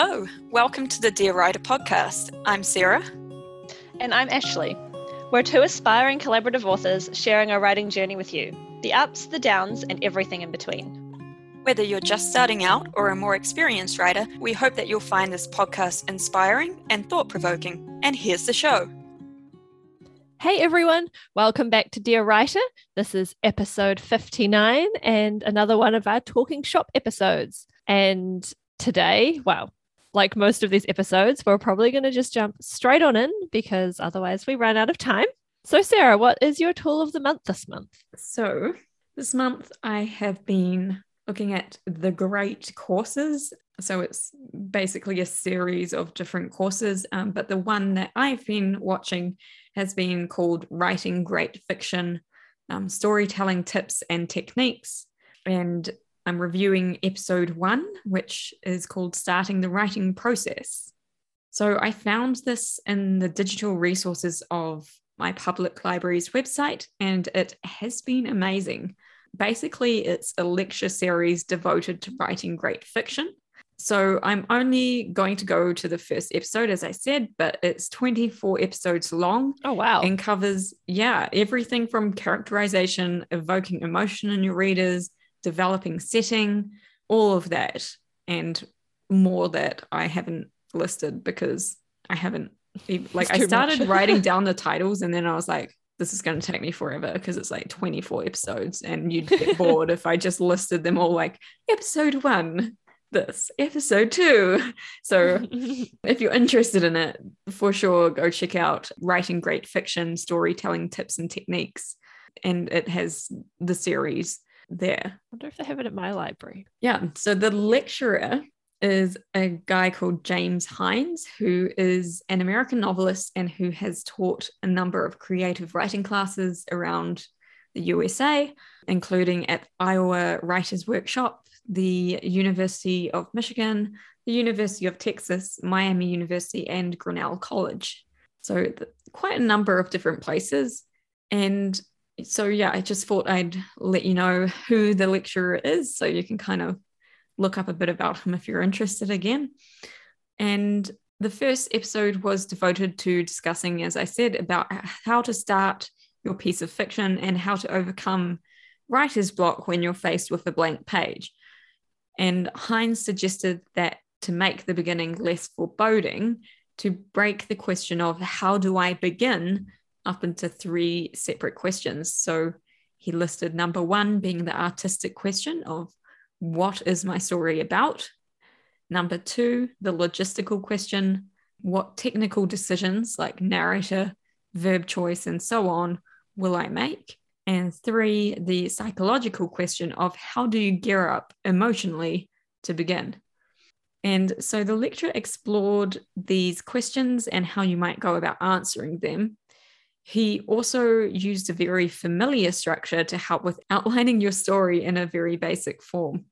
Hello, welcome to the Dear Writer podcast. I'm Sarah. And I'm Ashley. We're two aspiring collaborative authors sharing our writing journey with you the ups, the downs, and everything in between. Whether you're just starting out or a more experienced writer, we hope that you'll find this podcast inspiring and thought provoking. And here's the show. Hey everyone, welcome back to Dear Writer. This is episode 59 and another one of our Talking Shop episodes. And today, well, like most of these episodes, we're probably going to just jump straight on in because otherwise we run out of time. So, Sarah, what is your tool of the month this month? So, this month I have been looking at the great courses. So, it's basically a series of different courses, um, but the one that I've been watching has been called Writing Great Fiction um, Storytelling Tips and Techniques. And I'm reviewing episode one, which is called Starting the Writing Process. So I found this in the digital resources of my public library's website, and it has been amazing. Basically, it's a lecture series devoted to writing great fiction. So I'm only going to go to the first episode, as I said, but it's 24 episodes long. Oh, wow. And covers, yeah, everything from characterization, evoking emotion in your readers, developing setting, all of that, and more that I haven't listed because I haven't, like, I started writing down the titles and then I was like, this is going to take me forever because it's like 24 episodes and you'd get bored if I just listed them all like episode one, this episode two. So if you're interested in it, for sure, go check out Writing Great Fiction, Storytelling Tips and Techniques. And it has the series there. I wonder if they have it at my library. Yeah. So the lecturer is a guy called James Hynes, who is an American novelist and who has taught a number of creative writing classes around the USA, including at Iowa Writers Workshop, the University of Michigan, the University of Texas, Miami University, and Grinnell College. So, quite a number of different places. And so, yeah, I just thought I'd let you know who the lecturer is so you can kind of look up a bit about him if you're interested again. And the first episode was devoted to discussing, as I said, about how to start your piece of fiction and how to overcome writer's block when you're faced with a blank page. And Hynes suggested that to make the beginning less foreboding, to break the question of how do I begin up into three separate questions. So he listed number one being the artistic question of what is my story about? Number two, the logistical question what technical decisions like narrator, verb choice, and so on will I make? And three, the psychological question of how do you gear up emotionally to begin? And so the lecture explored these questions and how you might go about answering them. He also used a very familiar structure to help with outlining your story in a very basic form.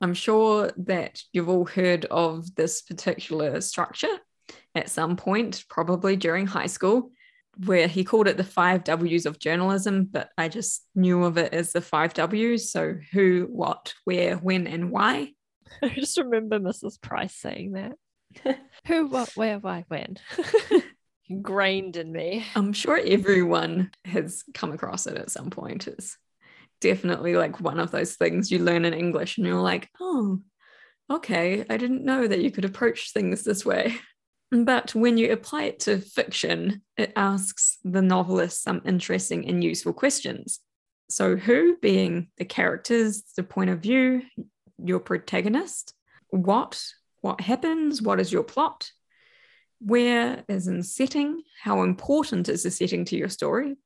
I'm sure that you've all heard of this particular structure at some point, probably during high school where he called it the five W's of journalism, but I just knew of it as the five W's. So who, what, where, when, and why. I just remember Mrs. Price saying that. who, what, where, why, when. Ingrained in me. I'm sure everyone has come across it at some point. It's definitely like one of those things you learn in English and you're like, oh, okay, I didn't know that you could approach things this way. But when you apply it to fiction, it asks the novelist some interesting and useful questions. So, who being the characters, the point of view, your protagonist, what, what happens, what is your plot, where is in setting, how important is the setting to your story?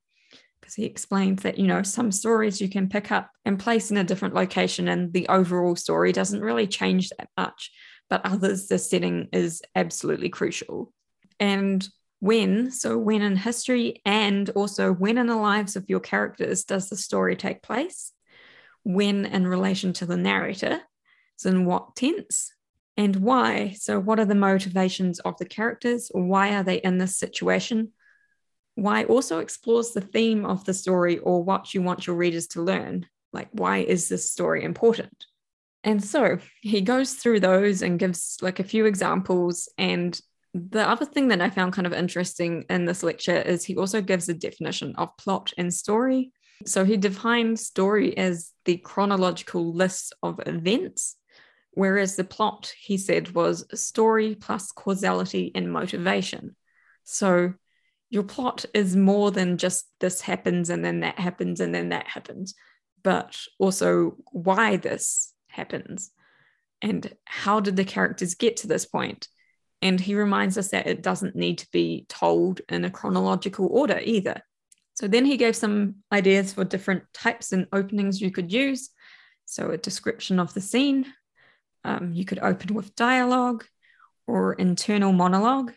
Because he explains that, you know, some stories you can pick up and place in a different location, and the overall story doesn't really change that much but others, the setting is absolutely crucial. And when, so when in history and also when in the lives of your characters does the story take place? When in relation to the narrator? So in what tense? And why? So, what are the motivations of the characters? Why are they in this situation? Why also explores the theme of the story or what you want your readers to learn. Like, why is this story important? And so he goes through those and gives like a few examples. And the other thing that I found kind of interesting in this lecture is he also gives a definition of plot and story. So he defines story as the chronological list of events, whereas the plot, he said, was story plus causality and motivation. So your plot is more than just this happens and then that happens and then that happens, but also why this happens and how did the characters get to this point. And he reminds us that it doesn't need to be told in a chronological order either. So then he gave some ideas for different types and openings you could use. So a description of the scene. Um, you could open with dialogue or internal monologue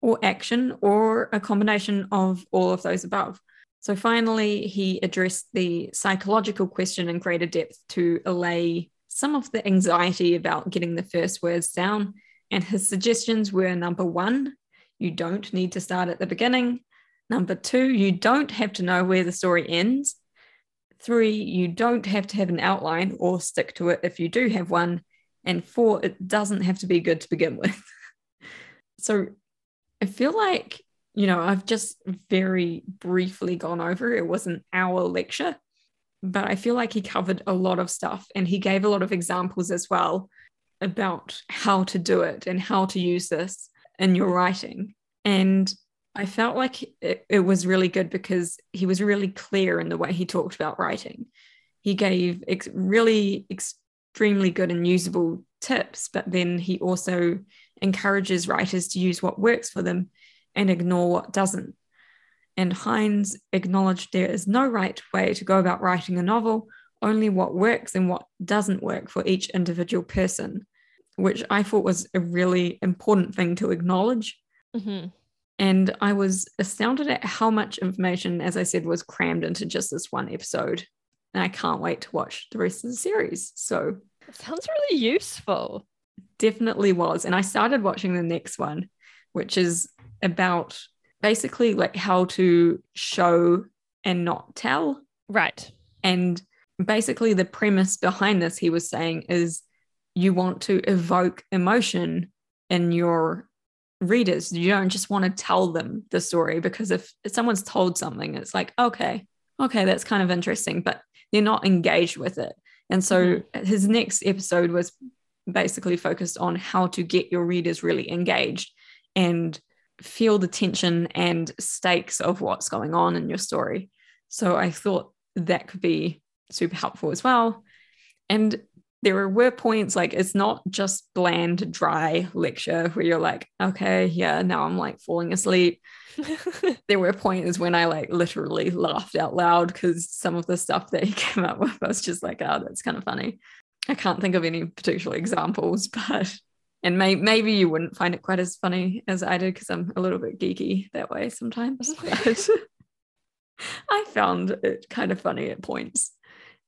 or action or a combination of all of those above. So finally, he addressed the psychological question in greater depth to allay some of the anxiety about getting the first words down. And his suggestions were number one, you don't need to start at the beginning. Number two, you don't have to know where the story ends. Three, you don't have to have an outline or stick to it if you do have one. And four, it doesn't have to be good to begin with. so I feel like, you know, I've just very briefly gone over it. was an hour lecture, but I feel like he covered a lot of stuff and he gave a lot of examples as well about how to do it and how to use this in your writing. And I felt like it, it was really good because he was really clear in the way he talked about writing. He gave ex- really extremely good and usable tips, but then he also encourages writers to use what works for them and ignore what doesn't. And Hynes acknowledged there is no right way to go about writing a novel, only what works and what doesn't work for each individual person, which I thought was a really important thing to acknowledge. Mm-hmm. And I was astounded at how much information, as I said, was crammed into just this one episode. And I can't wait to watch the rest of the series. So, it sounds really useful definitely was. And I started watching the next one, which is about basically like how to show and not tell. Right. And basically, the premise behind this, he was saying, is you want to evoke emotion in your readers. You don't just want to tell them the story because if, if someone's told something, it's like, okay, okay, that's kind of interesting, but they're not engaged with it. And so mm-hmm. his next episode was basically focused on how to get your readers really engaged and feel the tension and stakes of what's going on in your story. So I thought that could be super helpful as well. And there were points like it's not just bland, dry lecture where you're like, okay, yeah, now I'm like falling asleep. there were points when I like literally laughed out loud because some of the stuff that he came up with, I was just like, oh, that's kind of funny. I can't think of any particular examples, but and may, maybe you wouldn't find it quite as funny as I did because I'm a little bit geeky that way sometimes. But I found it kind of funny at points.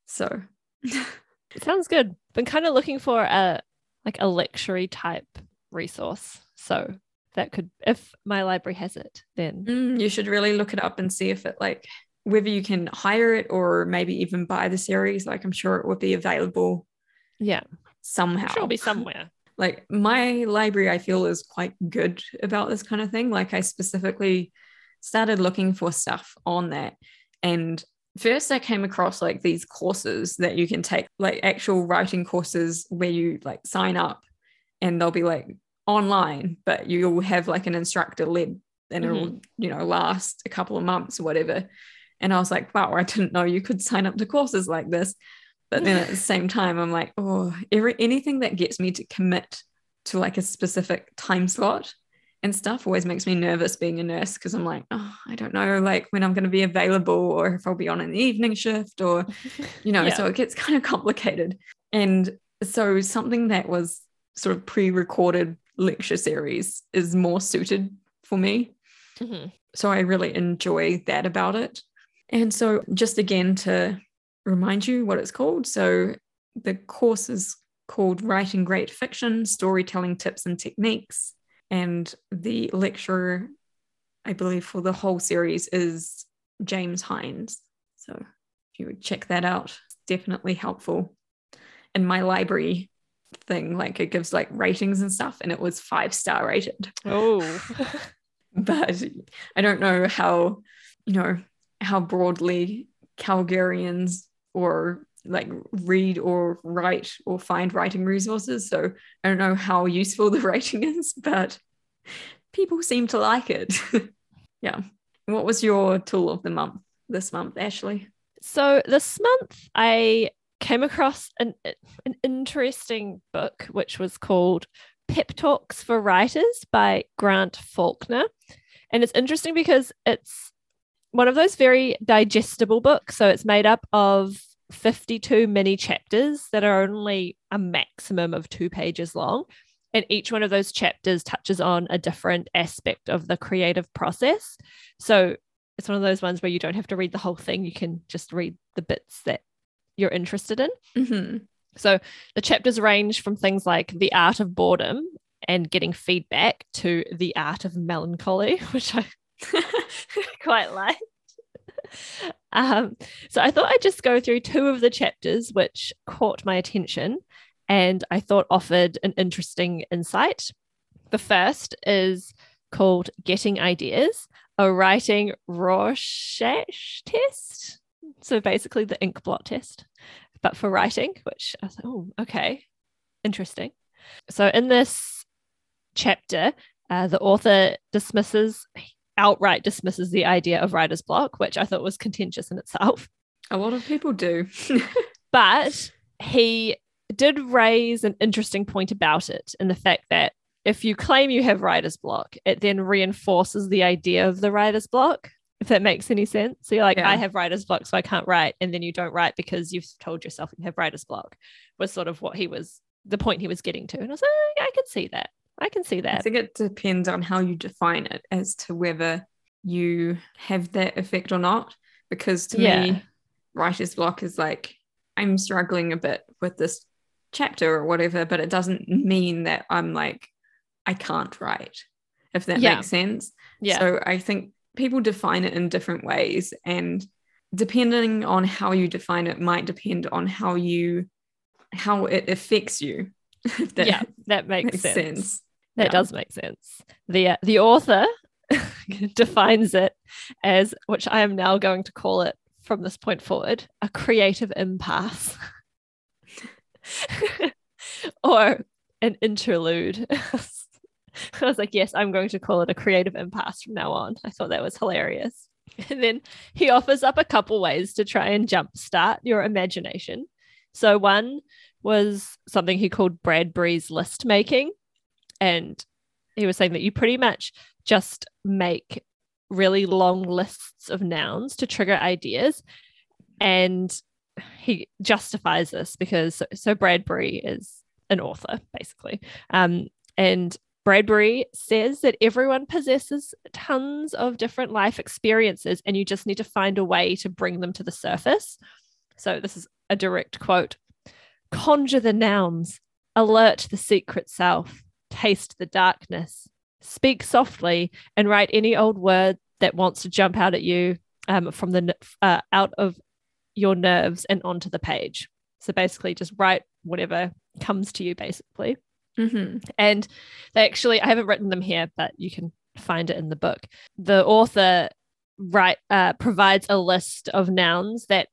So it sounds good. Been kind of looking for a like a lecture type resource. So that could if my library has it, then mm, you should really look it up and see if it like whether you can hire it or maybe even buy the series. Like I'm sure it would be available yeah. Somehow. Sure, it'll be somewhere. Like my library, I feel is quite good about this kind of thing. Like I specifically started looking for stuff on that. And first I came across like these courses that you can take, like actual writing courses where you like sign up and they'll be like online, but you'll have like an instructor led and mm-hmm. it'll, you know, last a couple of months or whatever. And I was like, wow, I didn't know you could sign up to courses like this. But then at the same time, I'm like, oh, every anything that gets me to commit to like a specific time slot and stuff always makes me nervous being a nurse because I'm like, oh, I don't know, like when I'm going to be available or if I'll be on an evening shift or, you know, yeah. so it gets kind of complicated. And so something that was sort of pre recorded lecture series is more suited for me. Mm-hmm. So I really enjoy that about it. And so, just again, to remind you what it's called. So the course is called Writing Great Fiction Storytelling Tips and Techniques. And the lecturer, I believe, for the whole series is James Hynes. So if you would check that out, definitely helpful. in my library thing, like it gives like ratings and stuff, and it was five star rated. Oh, But I don't know how, you know, how broadly Calgarians or like read or write or find writing resources. So I don't know how useful the rating is, but people seem to like it. yeah. What was your tool of the month this month, Ashley? so this month I came across an an interesting book which was called Pep Talks for Writers by Grant Faulkner, and it's interesting because it's one of those very digestible books. So it's made up of 52 mini chapters that are only a maximum of two pages long. And each one of those chapters touches on a different aspect of the creative process. So it's one of those ones where you don't have to read the whole thing. You can just read the bits that you're interested in. Mm-hmm. So the chapters range from things like the art of boredom and getting feedback to the art of melancholy, which I quite liked. Um, so I thought I'd just go through two of the chapters which caught my attention and I thought offered an interesting insight. The first is called Getting Ideas, a writing Rorschach test. So basically the ink blot test, but for writing, which I was like, oh, okay, interesting. So in this chapter, uh, the author dismisses outright dismisses the idea of writer's block, which I thought was contentious in itself. A lot of people do. But he did raise an interesting point about it in the fact that if you claim you have writer's block, it then reinforces the idea of the writer's block, if that makes any sense. So you're like, Yeah. I have writer's block, so I can't write. And then you don't write because you've told yourself you have writer's block, was sort of what he was, the point he was getting to. And I was like, "Oh, I can see that. I can see that. I think it depends on how you define it as to whether you have that effect or not. Because to Yeah. me, writer's block is like, I'm struggling a bit with this chapter or whatever, but it doesn't mean that I'm like, I can't write, if that Yeah. makes sense. Yeah. So I think people define it in different ways. And depending on how you define it, might depend on how you, how it affects you. that yeah, that makes, makes sense. sense. That Yeah. does make sense. The uh, the author defines it as, which I am now going to call it from this point forward, a creative impasse, or an interlude. I was like, yes, I'm going to call it a creative impasse from now on. I thought that was hilarious. And then he offers up a couple ways to try and jumpstart your imagination. So one was something he called Bradbury's list making. And he was saying that you pretty much just make really long lists of nouns to trigger ideas. And he justifies this because so Bradbury is an author, basically. Um, and Bradbury says that everyone possesses tons of different life experiences, and you just need to find a way to bring them to the surface. So, this is a direct quote Conjure the nouns, alert the secret self, taste the darkness, speak softly, and write any old word that wants to jump out at you um, from the uh, out of your nerves and onto the page. So basically, just write whatever comes to you, basically. Mm-hmm. And they actually, I haven't written them here, but you can find it in the book. The author write uh, provides a list of nouns that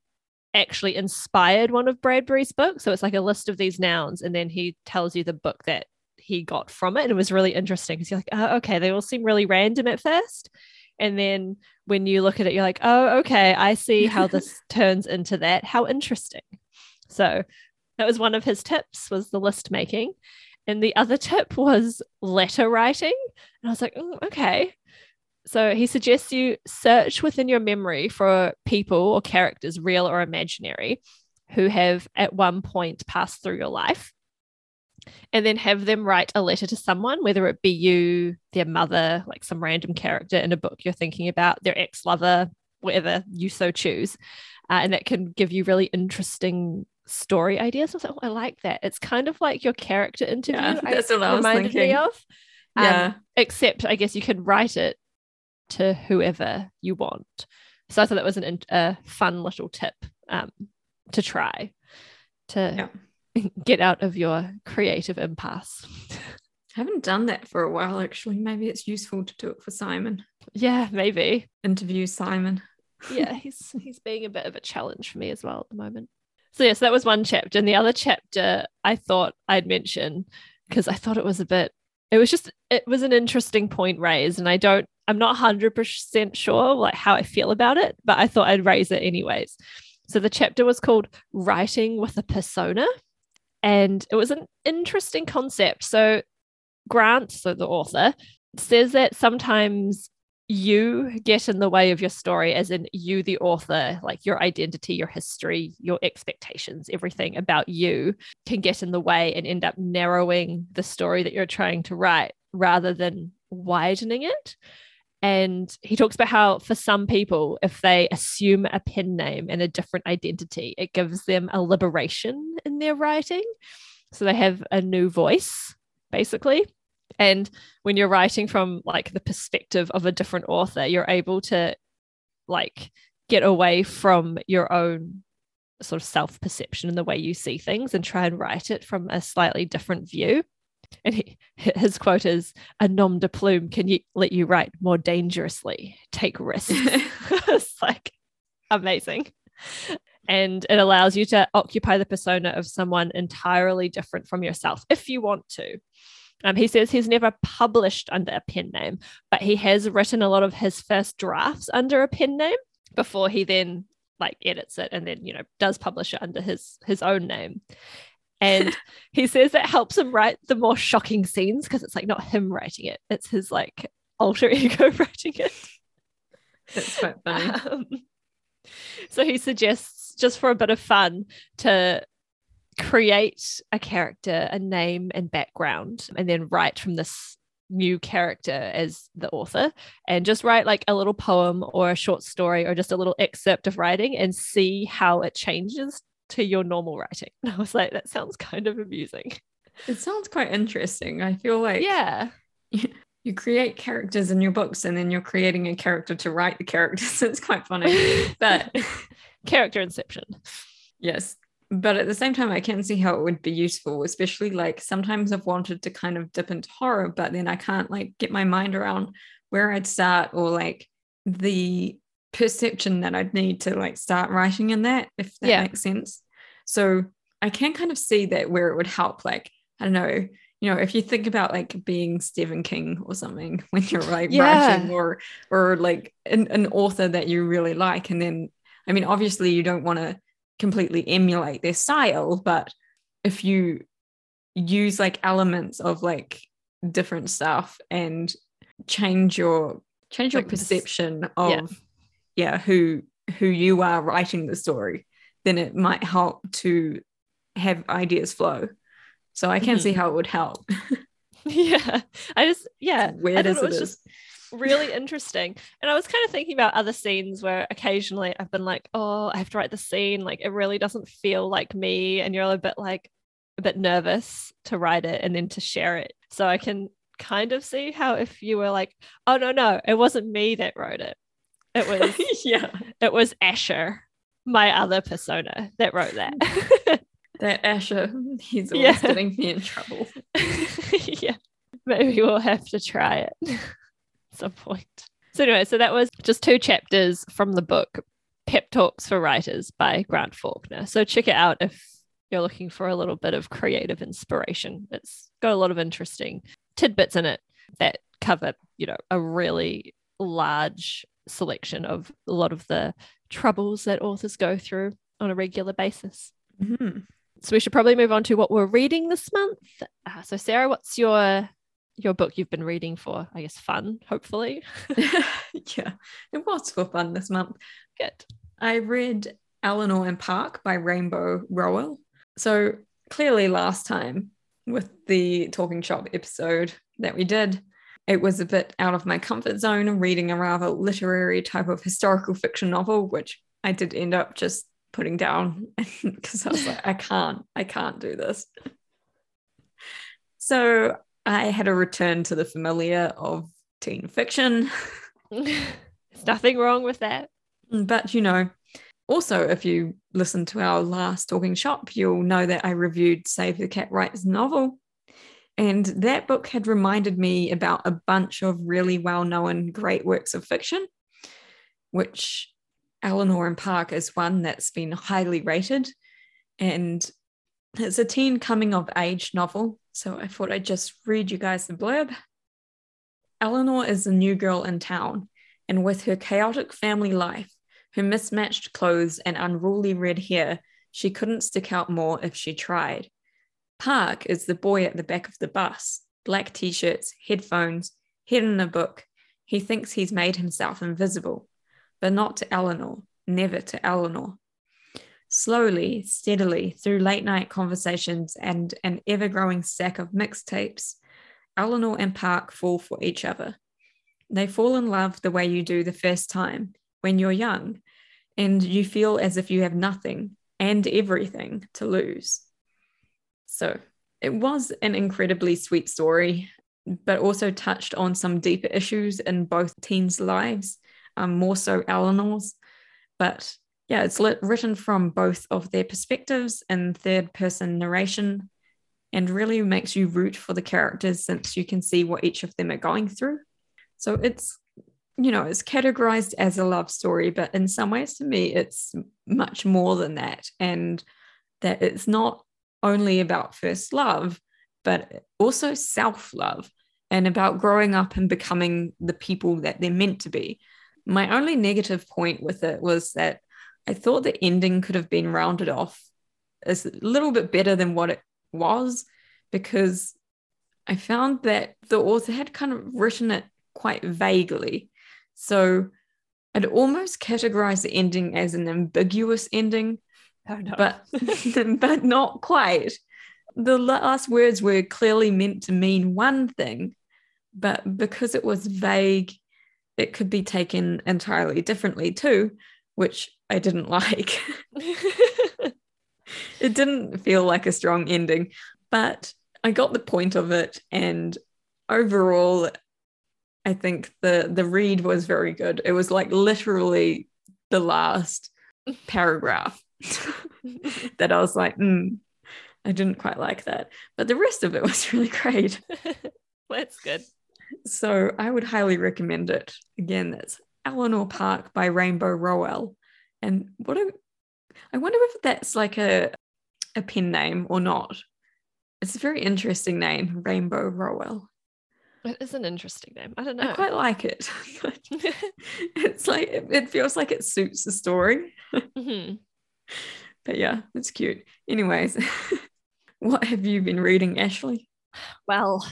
actually inspired one of Bradbury's books. So it's like a list of these nouns, and then he tells you the book that he got from it. And it was really interesting because you're like, oh, okay, they all seem really random at first. And then when you look at it, you're like, oh, okay, I see how this turns into that. How interesting. So that was one of his tips was the list making. And the other tip was letter writing. And I was like, "Oh, okay. So he suggests you search within your memory for people or characters, real or imaginary, who have at one point passed through your life. And then have them write a letter to someone, whether it be you, their mother, like some random character in a book you're thinking about, their ex lover, whatever you so choose. Uh, and that can give you really interesting story ideas. I was like, oh, I like that. It's kind of like your character interview. Yeah, I- that's what I was reminded me thinking. of. Um, Yeah. except I guess you can write it to whoever you want. So I thought that was an a fun little tip um, to try to Yeah. get out of your creative impasse. I haven't done that for a while, actually. Maybe it's useful to do it for Simon. Yeah, maybe. Interview Simon. yeah, he's he's being a bit of a challenge for me as well at the moment. So yes, that was one chapter. And the other chapter I thought I'd mention because I thought it was a bit it was just it was an interesting point raised. And I don't I'm not 100% sure like how I feel about it, but I thought I'd raise it anyways. So the chapter was called Writing with a Persona. And it was an interesting concept. So Grant, so the author, says that sometimes you get in the way of your story, as in you, the author, like your identity, your history, your expectations, everything about you can get in the way and end up narrowing the story that you're trying to write rather than widening it. And he talks about how, for some people, if they assume a pen name and a different identity, it gives them a liberation in their writing. So they have a new voice, basically. And when you're writing from like the perspective of a different author, you're able to like get away from your own sort of self perception and the way you see things and try and write it from a slightly different view. And he, his quote is a nom de plume can you let you write more dangerously, take risks. it's like amazing. And it allows you to occupy the persona of someone entirely different from yourself if you want to. Um, he says he's never published under a pen name, but he has written a lot of his first drafts under a pen name before he then like edits it and then you know does publish it under his his own name. And he says that helps him write the more shocking scenes because it's like not him writing it; it's his like alter ego writing it. That's quite funny. Um, so he suggests just for a bit of fun to create a character, a name and background, and then write from this new character as the author and just write like a little poem or a short story or just a little excerpt of writing and see how it changes to your normal writing. And I was like, that sounds kind of amusing. It sounds quite interesting. I feel like yeah, you create characters in your books and then you're creating a character to write the characters. it's quite funny, but character inception. Yes, but at the same time i can see how it would be useful especially like sometimes i've wanted to kind of dip into horror but then i can't like get my mind around where i'd start or like the perception that i'd need to like start writing in that if that yeah. makes sense so i can kind of see that where it would help like i don't know you know if you think about like being stephen king or something when you're like yeah. writing or or like an, an author that you really like and then i mean obviously you don't want to completely emulate their style but if you use like elements of like different stuff and change your change your like perception of yeah. Yeah who who you are writing the story then it might help to have ideas flow so i can mm-hmm. see how it would help yeah i just yeah weird as it is just, really interesting. And I was kind of thinking about other scenes where occasionally I've been like, oh, I have to write the scene. Like it really doesn't feel like me. And you're a bit like a bit nervous to write it and then to share it. So I can kind of see how if you were like, oh no, no, it wasn't me that wrote it. It was yeah, it was Asher, my other persona, that wrote that. that Asher, he's always yeah. getting me in trouble. yeah. Maybe we'll have to try it at some point. So anyway, so that was just two chapters from the book Pep Talks for Writers by Grant Faulkner. So check it out if you're looking for a little bit of creative inspiration. It's got a lot of interesting tidbits in it that cover, you know, a really large selection of a lot of the troubles that authors go through on a regular basis. Mm-hmm. So we should probably move on to what we're reading this month. Uh, so Sarah, what's your your book you've been reading for, I guess, fun, hopefully. yeah, it was for fun this month. Good. I read Eleanor and Park by Rainbow Rowell. So clearly, last time with the Talking Shop episode that we did, it was a bit out of my comfort zone of reading a rather literary type of historical fiction novel, which I did end up just putting down because I was like, I can't, I can't do this. So I had a return to the familiar of teen fiction. There's nothing wrong with that. But, you know, also, if you listen to our last Talking Shop, you'll know that I reviewed Save the Cat Writes novel. And that book had reminded me about a bunch of really well known great works of fiction, which Eleanor and Park is one that's been highly rated. And it's a teen coming of age novel. So I thought I'd just read you guys the blurb. Eleanor is a new girl in town, and with her chaotic family life, her mismatched clothes and unruly red hair, she couldn't stick out more if she tried. Park is the boy at the back of the bus, black t shirts, headphones, head in a book. He thinks he's made himself invisible, but not to Eleanor, never to Eleanor. Slowly, steadily, through late night conversations and an ever growing stack of mixtapes, Eleanor and Park fall for each other. They fall in love the way you do the first time, when you're young, and you feel as if you have nothing and everything to lose. So it was an incredibly sweet story, but also touched on some deeper issues in both teens' lives, um, more so Eleanor's. But yeah, it's lit, written from both of their perspectives in third person narration and really makes you root for the characters since you can see what each of them are going through. So it's, you know, it's categorized as a love story, but in some ways to me, it's much more than that. And that it's not only about first love, but also self love and about growing up and becoming the people that they're meant to be. My only negative point with it was that I thought the ending could have been rounded off as a little bit better than what it was, because I found that the author had kind of written it quite vaguely. So I'd almost categorize the ending as an ambiguous ending, Oh, no. but but not quite. The last words were clearly meant to mean one thing, but because it was vague, it could be taken entirely differently too, which I didn't like. it didn't feel like a strong ending, but I got the point of it and overall I think the the read was very good. It was like literally the last paragraph that I was like, mm, I didn't quite like that. But the rest of it was really great. That's good. So I would highly recommend it. Again, that's Eleanor Park by Rainbow Rowell. And what a I wonder if that's like a a pen name or not. It's a very interesting name, Rainbow Rowell. It is an interesting name. I don't know. I quite like it. it's like it, it feels like it suits the story. Mhm. But yeah, it's cute. Anyways, what have you been reading, Ashley? Well,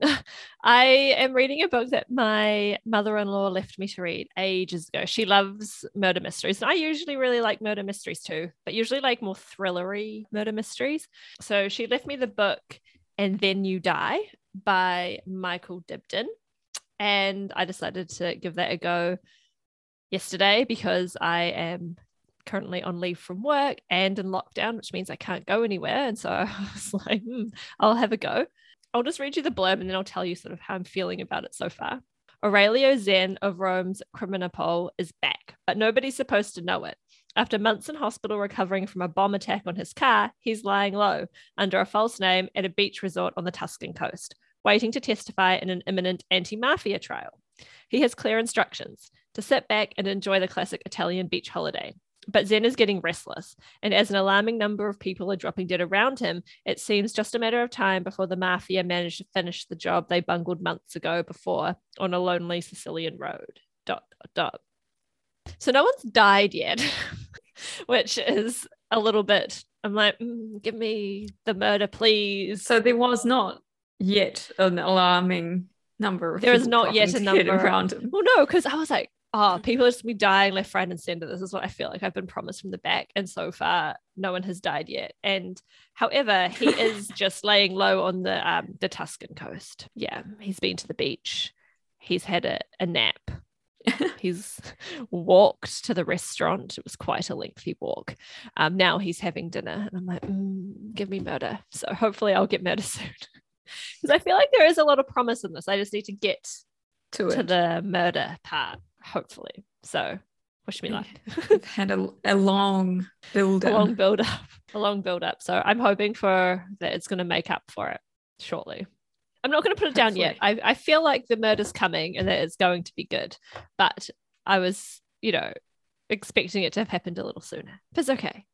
I am reading a book that my mother in law left me to read ages ago. She loves murder mysteries. And I usually really like murder mysteries too, but usually like more thrillery murder mysteries. So she left me the book And Then You Die by Michael Dibdin. And I decided to give that a go yesterday because I am currently on leave from work and in lockdown, which means I can't go anywhere. And so I was like, hmm, I'll have a go. I'll just read you the blurb and then I'll tell you sort of how I'm feeling about it so far. Aurelio Zen of Rome's Criminalpol is back, but nobody's supposed to know it. After months in hospital recovering from a bomb attack on his car, he's lying low under a false name at a beach resort on the Tuscan coast, waiting to testify in an imminent anti mafia trial. He has clear instructions to sit back and enjoy the classic Italian beach holiday. But Zen is getting restless, and as an alarming number of people are dropping dead around him, it seems just a matter of time before the mafia manage to finish the job they bungled months ago before on a lonely Sicilian road. Dot dot dot. So no one's died yet, which is a little bit. I'm like, "Mm, give me the murder, please. So there was not yet an alarming number of There is people not yet a dropping dead number. around him. Well, no, because I was like, oh, people are just gonna be dying left, right, and center. This is what I feel like I've been promised from the back, and so far, no one has died yet. And however, he is just laying low on the um, the Tuscan coast. Yeah, he's been to the beach. He's had a, a nap. he's walked to the restaurant. It was quite a lengthy walk. Um, now he's having dinner, and I'm like, mm, give me murder. So hopefully, I'll get murder soon. Because I feel like there is a lot of promise in this. I just need to get to to the murder part, hopefully. So Wish me luck. We've had a, a long build a up. long build up. A long build up. So I'm hoping for that it's going to make up for it shortly. I'm not going to put it down yet. I, I feel like the murder's coming and that it's going to be good. But I was, you know, expecting it to have happened a little sooner. But it's okay.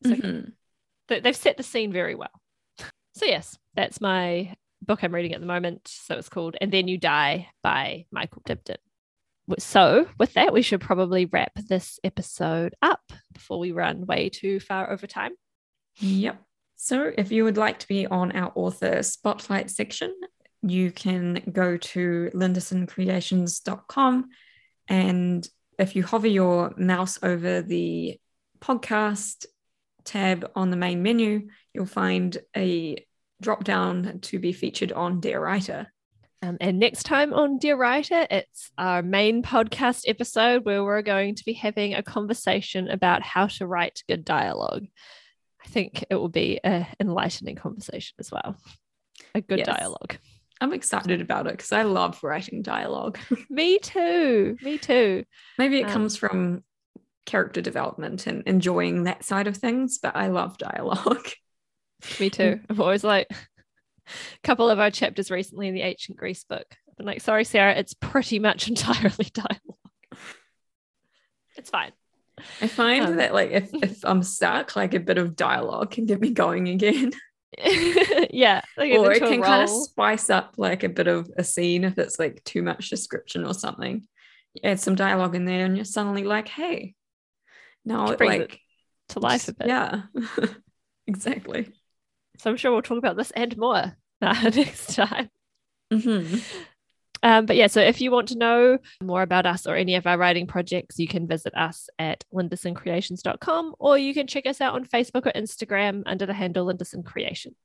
It's okay. Mhm. They- They've set the scene very well. So, yes, that's my book I'm reading at the moment. So it's called And Then You Die by Michael Dibdin. So, with that, we should probably wrap this episode up before we run way too far over time. Yep. So if you would like to be on our author spotlight section, you can go to lindersoncreations.com and if you hover your mouse over the podcast tab on the main menu, you'll find a drop down to be featured on Dear Writer. Um, and next time on Dear Writer, it's our main podcast episode where we're going to be having a conversation about how to write good dialogue. I think it will be an enlightening conversation as well. A good Yes. dialogue. I'm excited about it because I love writing dialogue. Me too. Me too. Maybe it Um, comes from character development and enjoying that side of things, but I love dialogue. Me too. I've always like couple of our chapters recently in the ancient Greece book. I've been like, sorry, Sarah, it's pretty much entirely dialogue. It's fine. I find Um, that like if, if I'm stuck, like a bit of dialogue can get me going again. yeah. Like or it can kind of spice up like a bit of a scene if it's like too much description or something. You add some dialogue in there and you're suddenly like, hey, now It brings it like to life a bit. Yeah. exactly. So I'm sure we'll talk about this and more uh, next time. hmm Um, but yeah, so if you want to know more about us or any of our writing projects, you can visit us at lindersoncreations.com or you can check us out on Facebook or Instagram under the handle Linderson Creations.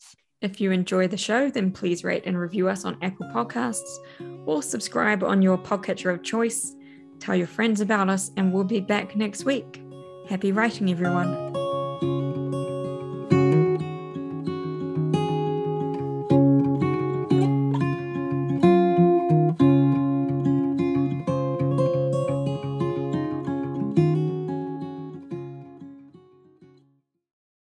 If you enjoy the show, then please rate and review us on Apple Podcasts or subscribe on your podcatcher of choice. Tell your friends about us, and we'll be back next week. Happy writing, everyone.